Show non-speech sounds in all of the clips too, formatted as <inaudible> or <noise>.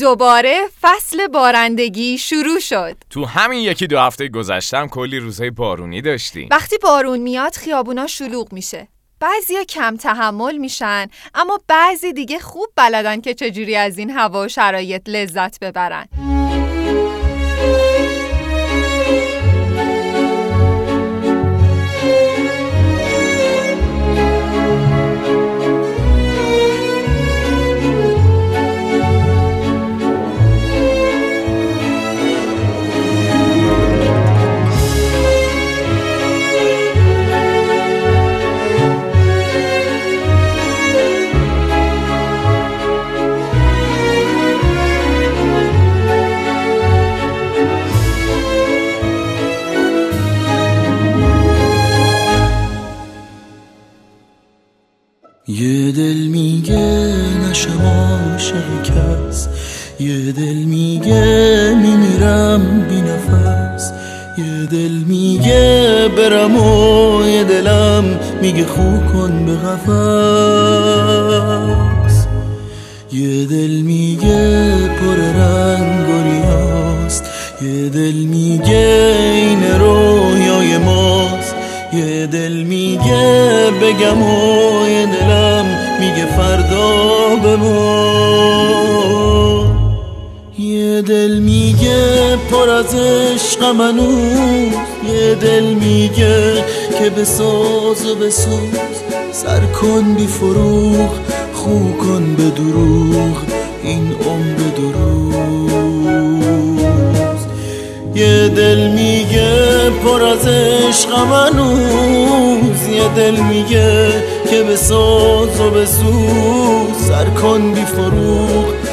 دوباره فصل بارندگی شروع شد. تو همین یکی دو هفته گذشتم کلی روزهای بارونی داشتیم وقتی بارون میاد خیابونا شلوغ میشه. بعضیا کم تحمل میشن اما بعضی دیگه خوب بلدن که چجوری از این هوا و شرایط لذت ببرن. میگه این رویای ماست. یه دل میگه بگم و یه دلم میگه فردا بمون. یه دل میگه پر از عشق منوز یه دل میگه که بساز و بسوز سر کن بی فروغ خو کن به دروغ. این عمر دروز یه دل میگه پر از عشق منوز یه دل میگه که بساز و بسوز سر کن بی فروغ.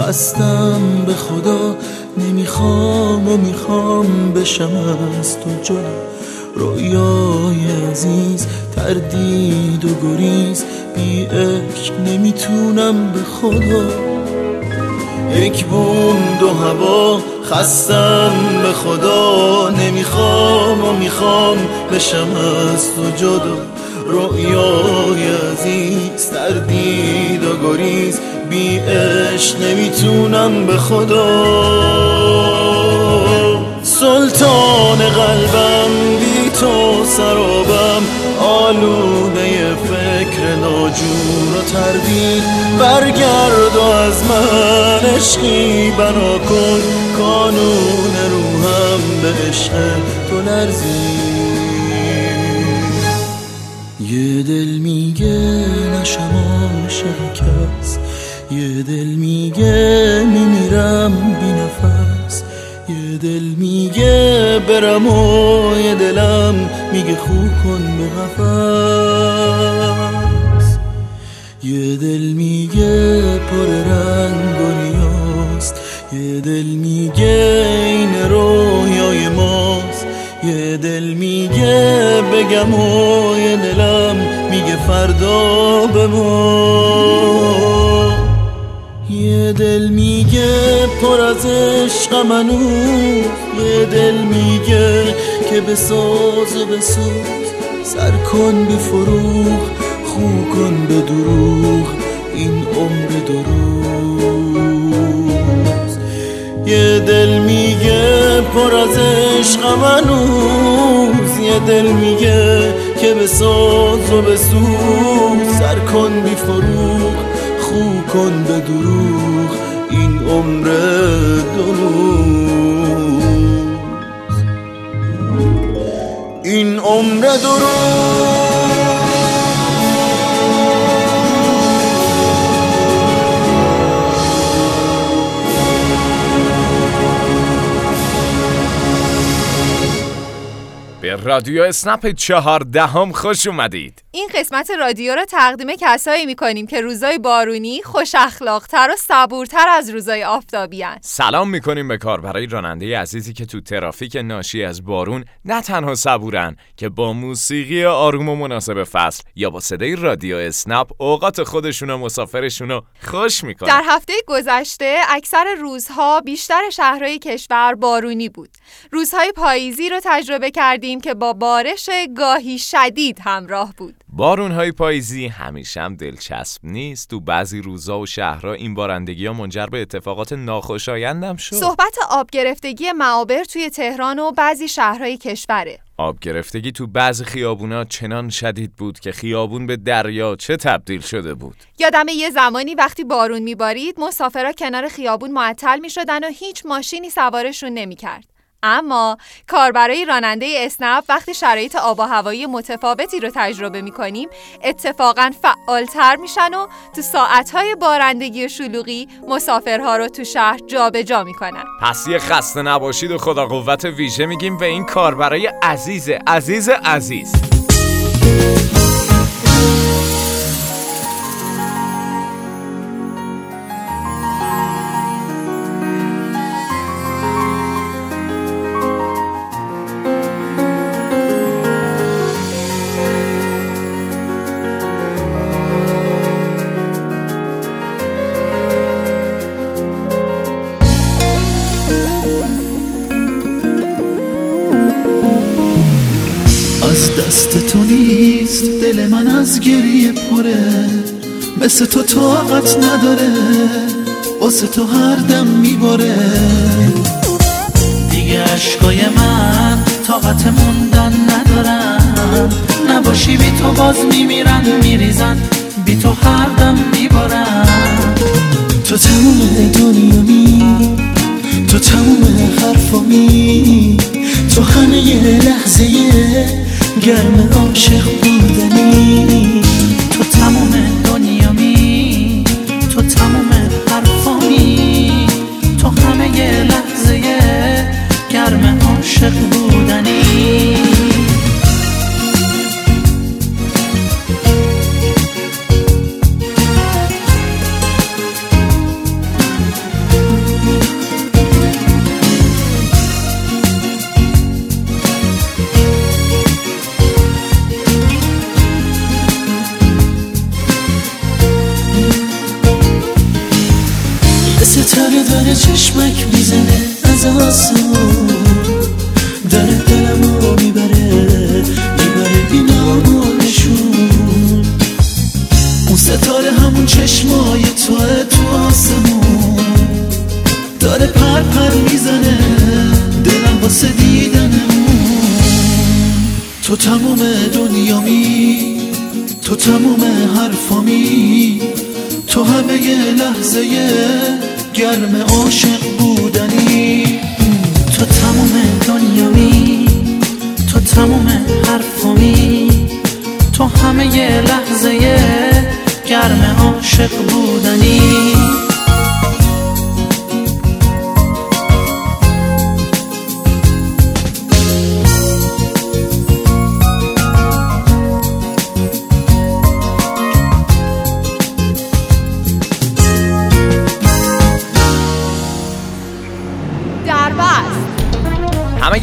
خستم به خدا نمی‌خوام و می‌خوام بشم از تو جدا رویای عزیز تردید و گریز بی عشق نمی‌تونم به خدا. یک بوم دو هوا خستم به خدا. نمی‌خوام و می‌خوام بشم از تو جدا. رویای عزیز تردید و گریز بی عشق نمی‌تونم به خدا. سلطان قلبم بی تو سرابم آلوده فکر ناجور و تردید. برگرد و از من عشقی بنا کن کانون روحم به عشق تو لرزید. نشم عاشق یه دل میگه میمیرم بی نفس یه دل میگه برم و یه دلم میگه خو کن به قفص یه دل میگه پر رنگ و ریاست. یه دل میگه این رویای ماست. یه دل میگه بگم و یه دلم فردا بمون یه دل میگه پر از عشق منوز یه دل میگه که بساز بسوز سر کن بی فروغ خو کن به دروغ. این عمر دروز یه دل میگه پر از عشق منوز یه دل میگه که بساز و بسوز سر کن بی فروغ خو کن به دروغ این عمر دروز این عمر دروز رادیو اسنپ چهاردهم خوش اومدید. این قسمت رادیو رو تقدیم کسایی می‌کنیم که روزای بارونی خوش اخلاقتر و صبورتر از روزای آفتابی هن. سلام می‌کنیم به کار برای راننده عزیزی که تو ترافیک ناشی از بارون نه تنها صبورن که با موسیقی آروم و مناسب فصل یا با صدای رادیو اسنپ اوقات خودشون و مسافرشون رو خوش می‌کنن. در هفته گذشته اکثر روزها بیشتر شهرهای کشور بارونی بود. روزهای پاییزی رو تجربه کردیم که با بارش گاهی شدید همراه بود. بارون های پاییزی همیشه هم دلچسب نیست. تو بعضی روزا و شهرها این بارندگی ها منجر به اتفاقات ناخوشایندم شد. صحبت آب گرفتگی معابر توی تهران و بعضی شهرهای کشوره. آب گرفتگی تو بعضی خیابونا چنان شدید بود که خیابون به دریا چه تبدیل شده بود؟ یادم یه زمانی وقتی بارون میبارید مسافرها کنار خیابون معطل می‌شدن و هیچ ماشینی سوارشون نمی‌کرد. اما کاربرای راننده اسنپ وقتی شرایط آب و هوایی متفاوتی رو تجربه می‌کنیم اتفاقا فعالتر میشن و تو ساعتهای بارندگی شلوغی مسافرها رو تو شهر جابجا جا می‌کنن. پس یه خسته نباشید و خدا قوت ویژه میگیم به این کاربرای عزیز عزیز عزیز. پره مثل تو طاقت نداره. واسه تو هر دم میباره. دیگه عشقای من طاقت موندن ندارم نباشی بی تو باز میمیرن میریزن. بی تو هر دم میبارن. تو تموم دنیا می. تو تموم حرفامی تو همه لحظه گرم عاشق بودنی ستاره داره چشمک می‌زنه از آسمون. داره دلمو می‌بره می‌بره بینامو نشون. اون ستاره همون چشمای توه تو آسمون. داره پر پر می‌زنه دلم واسه دیدنمون. تو تموم دنیامی تو تموم حرفامی. تو همه لحظه گرم عاشق بودنی تو تموم دنیامی تو تموم حرفامی تو همه لحظه گرم عاشق بودنی.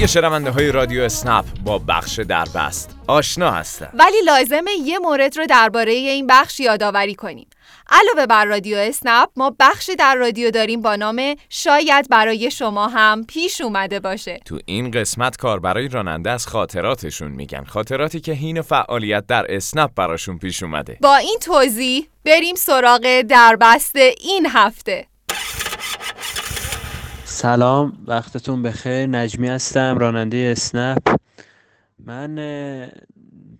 شنونده های رادیو اسنپ با بخش دربست آشنا هستن. ولی لازمه یه مورد رو درباره این بخش یادآوری کنیم. علاوه بر رادیو اسنپ ما بخشی در رادیو داریم با نام شاید برای شما هم پیش اومده باشه. تو این قسمت کار برای راننده از خاطراتشون میگن. خاطراتی که هین فعالیت در اسنپ براشون پیش اومده. با این توضیح بریم سراغ دربست این هفته. سلام وقتتون بخیر. نجمی هستم راننده اسنپ. من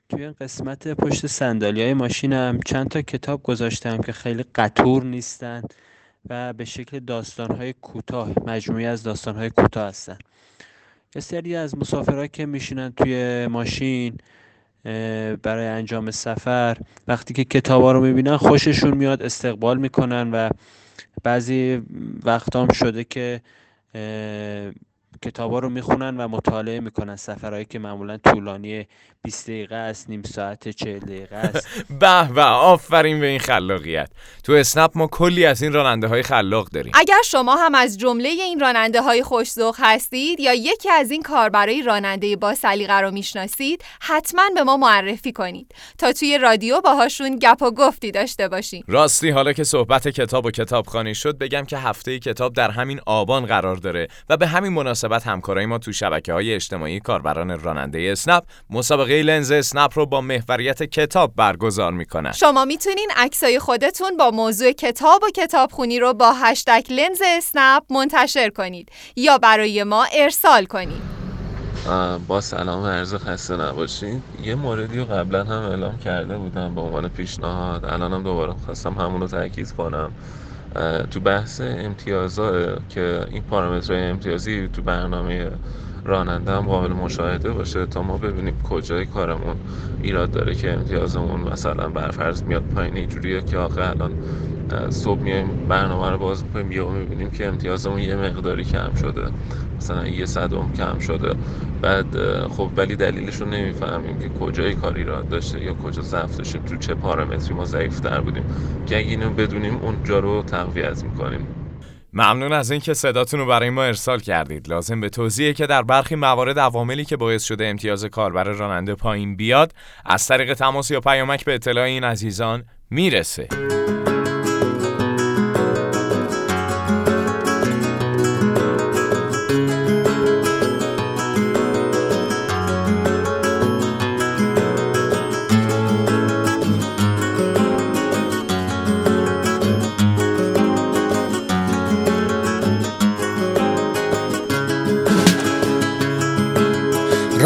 توی این قسمت پشت سندالی های ماشینم چند تا کتاب گذاشتم که خیلی قطور نیستن و به شکل داستان های کوتاه مجموعی از داستان های کوتاه هستن. یه سری از مسافرها که میشینن توی ماشین برای انجام سفر وقتی که کتابا رو می‌بینن خوششون میاد استقبال می‌کنن و بعضی وقت هم شده که é کتابا رو می‌خونن و مطالعه می‌کنن. سفرهایی که معمولا طولانی 20 دقیقه است نیم ساعت 40 دقیقه است. <laughs> به به. آفرین به این خلاقیت. تو اسنپ ما کلی از این راننده های خلاق داریم. اگر شما هم از جمله این راننده های خوشذوق هستید یا یکی از این کاربرای راننده با سلیقه رو می‌شناسید حتما به ما معرفی کنید تا توی رادیو باهاشون گپ و گفتی داشته باشیم. راستی حالا که صحبت کتاب و کتابخوانی شد بگم که هفته کتاب در همین آبان قرار داره و به همین مناسبت همکارای ما تو شبکه های اجتماعی کاربران راننده اسنپ مسابقه لنز اسنپ رو با محوریت کتاب برگزار می‌کنن. شما می‌تونین عکسای خودتون با موضوع کتاب و کتابخونی رو با هشتگ لنز اسنپ منتشر کنید یا برای ما ارسال کنید. با سلام و عرض خسته نباشید یه موردی رو قبلا هم اعلام کرده بودم به عنوان پیشنهاد. الانم دوباره خواستم همون رو تاکید کنم. تو بحث امتیازا که این پارامترهای امتیازی تو برنامه راننده هم قابل مشاهده باشه تا ما ببینیم کجای کارمون ایراد داره که امتیازمون مثلا برفرض میاد پایین. اینجوریه که آخه الان صبح میایم برنامه رو باز می‌کنیم یهو می‌بینیم که امتیازمون یه مقداری کم شده. مثلا یه صدم کم شده. بعد خب ولی دلیلش رو نمی‌فهمیم که کجای کاری را داشته یا کجا ضعف داشتیم تو چه پارامتری ما ضعیف در بودیم. که اگه اینو بدونیم اونجا رو تقویت می‌کنیم. ممنون از اینکه صداتون رو برای ما ارسال کردید. لازم به توضیحه که در برخی موارد عواملی که باعث شده امتیاز کاربر راننده پایین بیاد از طریق تماس یا پیامک به اطلاع این عزیزان می‌رسه.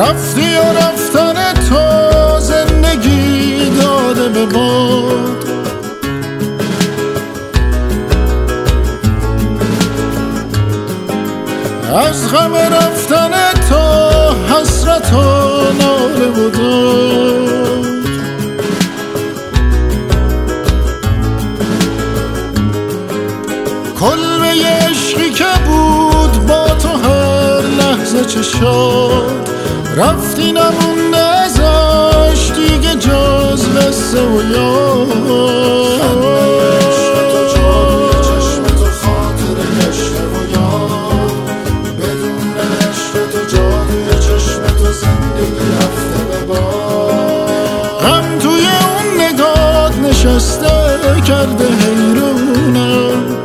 رفتی و رفتن تو زندگی داده به باد. از غم رفتن تو حسرت و ناله و عشقی که بود با تو هر لحظه چشاد رفتی نمونده ازش دیگه جز قصه و غم توی اون نشسته کرده حیرونم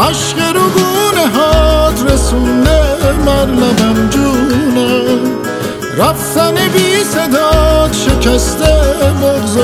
عشق رو گونه هات رسونده بر لبم جونم رفتن بی صدات شکسته بغز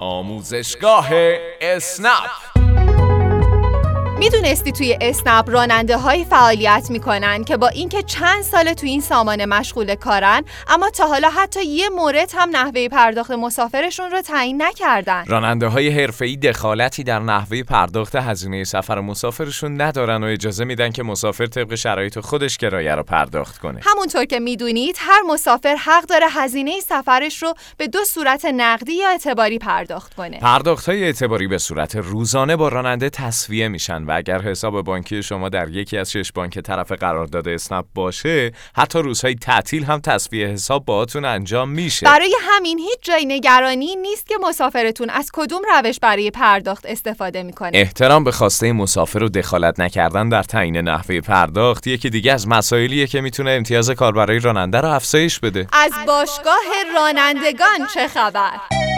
آموزشگاه اسنپ. می‌دونستی توی اسنپ راننده های فعالیت می‌کنن که با اینکه چند سال توی این سامانه مشغول کارن اما تا حالا حتی یه مورد هم نحوه پرداخت مسافرشون رو تعیین نکردن راننده های حرفه‌ای دخالتی در نحوه پرداخت هزینه سفر مسافرشون ندارن و اجازه میدن که مسافر طبق شرایط خودش کرایه رو پرداخت کنه. همونطور که می‌دونید هر مسافر حق داره هزینه سفرش رو به دو صورت نقدی یا اعتباری پرداخت کنه پرداخت های اعتباری به صورت روزانه با راننده تصویه میشن و اگر حساب بانکی شما در یکی از شش بانک طرف قرارداد اسنپ باشه حتی روزهای تعطیل هم تصویه حساب باهاتون انجام میشه. برای همین هیچ جای نگرانی نیست که مسافرتون از کدوم روش برای پرداخت استفاده می‌کنه. احترام به خواسته مسافر و دخالت نکردن در تعیین نحوه پرداخت یکی دیگه از مسائلیه که می‌تونه امتیاز کار برای راننده رو افزایش بده. از باشگاه رانندگان چه خبر؟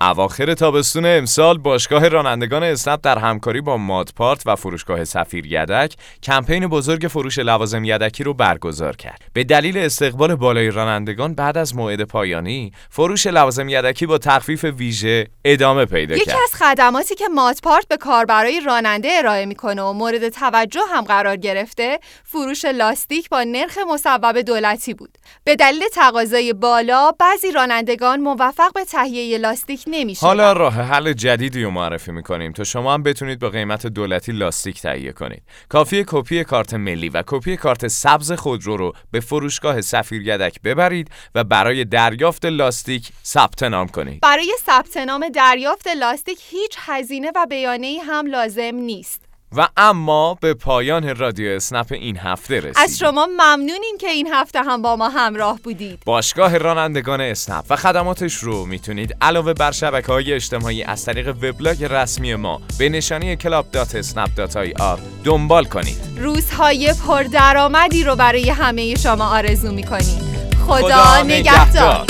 اواخر تابستون امسال باشگاه رانندگان اسنپ در همکاری با مادپارت و فروشگاه سفیر یدک کمپین بزرگ فروش لوازم یدکی رو برگزار کرد. به دلیل استقبال بالای رانندگان بعد از موعد پایانی، فروش لوازم یدکی با تخفیف ویژه ادامه پیدا یکی کرد. از خدماتی که مادپارت به کاربرای راننده ارائه می‌کنه و مورد توجه هم قرار گرفته فروش لاستیک با نرخ مصوب دولتی بود به دلیل تقاضای بالا بعضی رانندگان موفق به تهیه لاستیک نمیشه حالا راه حل جدیدی رو معرفی می‌کنیم تا شما هم بتونید با قیمت دولتی لاستیک تهیه کنید. کافیه کپی کارت ملی و کپی کارت سبز خودرو رو به فروشگاه سفیر یدک ببرید و برای دریافت لاستیک ثبت نام کنید. برای ثبت نام دریافت لاستیک هیچ هزینه و بیعانه‌ای هم لازم نیست و اما به پایان رادیو اسنپ این هفته رسیدیم. از شما ممنونیم که این هفته هم با ما همراه بودید باشگاه رانندگان اسنپ و خدماتش رو می‌تونید علاوه بر شبکه های اجتماعی از طریق وبلاگ رسمی ما به نشانی club.snap.ir دنبال کنید. روزهای پردرآمدی رو برای همه شما آرزو می‌کنیم خدا, خدا نگهدار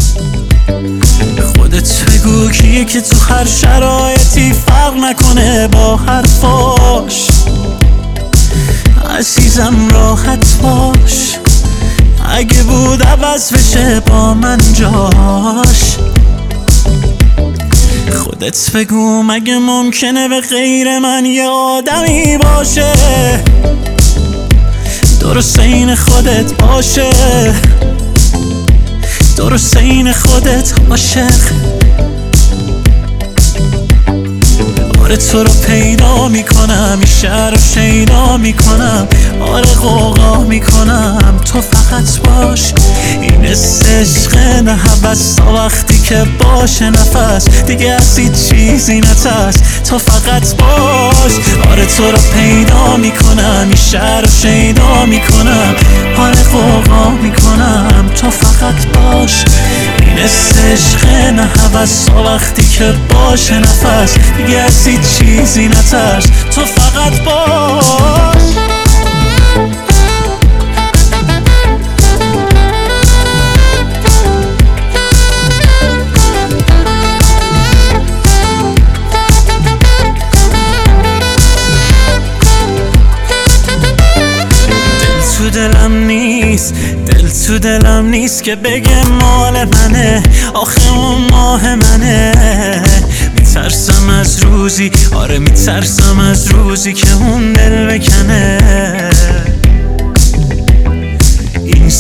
خودت بگو کیه که تو هر شرایطی فرق نکنه با حرفاش. عزیزم راحت باش. اگه بود عوض بشه با من جاش. خودت بگو مگه ممکنه به غیر من یه آدمی باشه؟ درست این خودت باشه. درست این خودت عاشق. آره تو رو پیدا می‌کنم این شهر رو شیدا می‌کنم. آره قوقا می‌کنم تو فقط باش. این عشق نه حوث تا وقتی که باشه نفس. دیگه از چیزی نترس تو فقط باش. آره تو رو پیدا می‌کنم این شهر رو شیدا می‌کنم. آره قوقا می‌کنم تو فقط باش. این عشق نه حوث وقتی که باشه نفس. دیگه از چیزی نترس. تو فقط باش. تو دلم نیست که بگه مال منه. آخه اون ماه منه. میترسم از روزی. آره میترسم از روزی که اون دل بکنه.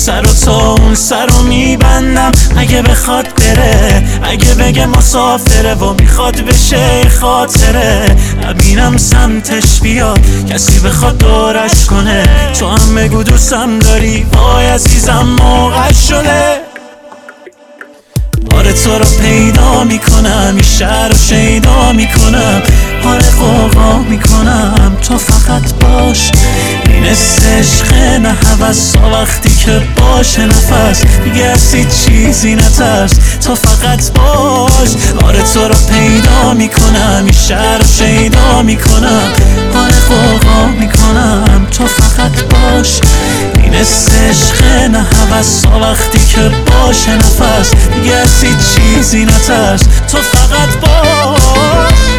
سر و تا اون سر رو میبندم. اگه بخواد بره اگه بگه مسافره و می‌خواد بشه خاطره. نبینم سمتش بیاد کسی بخواد دورش کنه. تو هم بگو دوستم داری؟ وای عزیزم موقع شده. آره تو رو پیدا می‌کنم این شهر رو شیدا می‌کنم. حال قوقا می‌کنم. تو فقط باش. این عشق نه حوثا وقتی که باشه نفس. دیگه از چیزی نترس. تو فقط باش. آره تو رو پیدا می‌کنم. این شهر شیدا می‌کنم. حال قوقا می‌کنم. تو فقط باش. این عشق نه حوثا وقتی که باشه نفس. دیگه از چیزی نترس. تو فقط باش.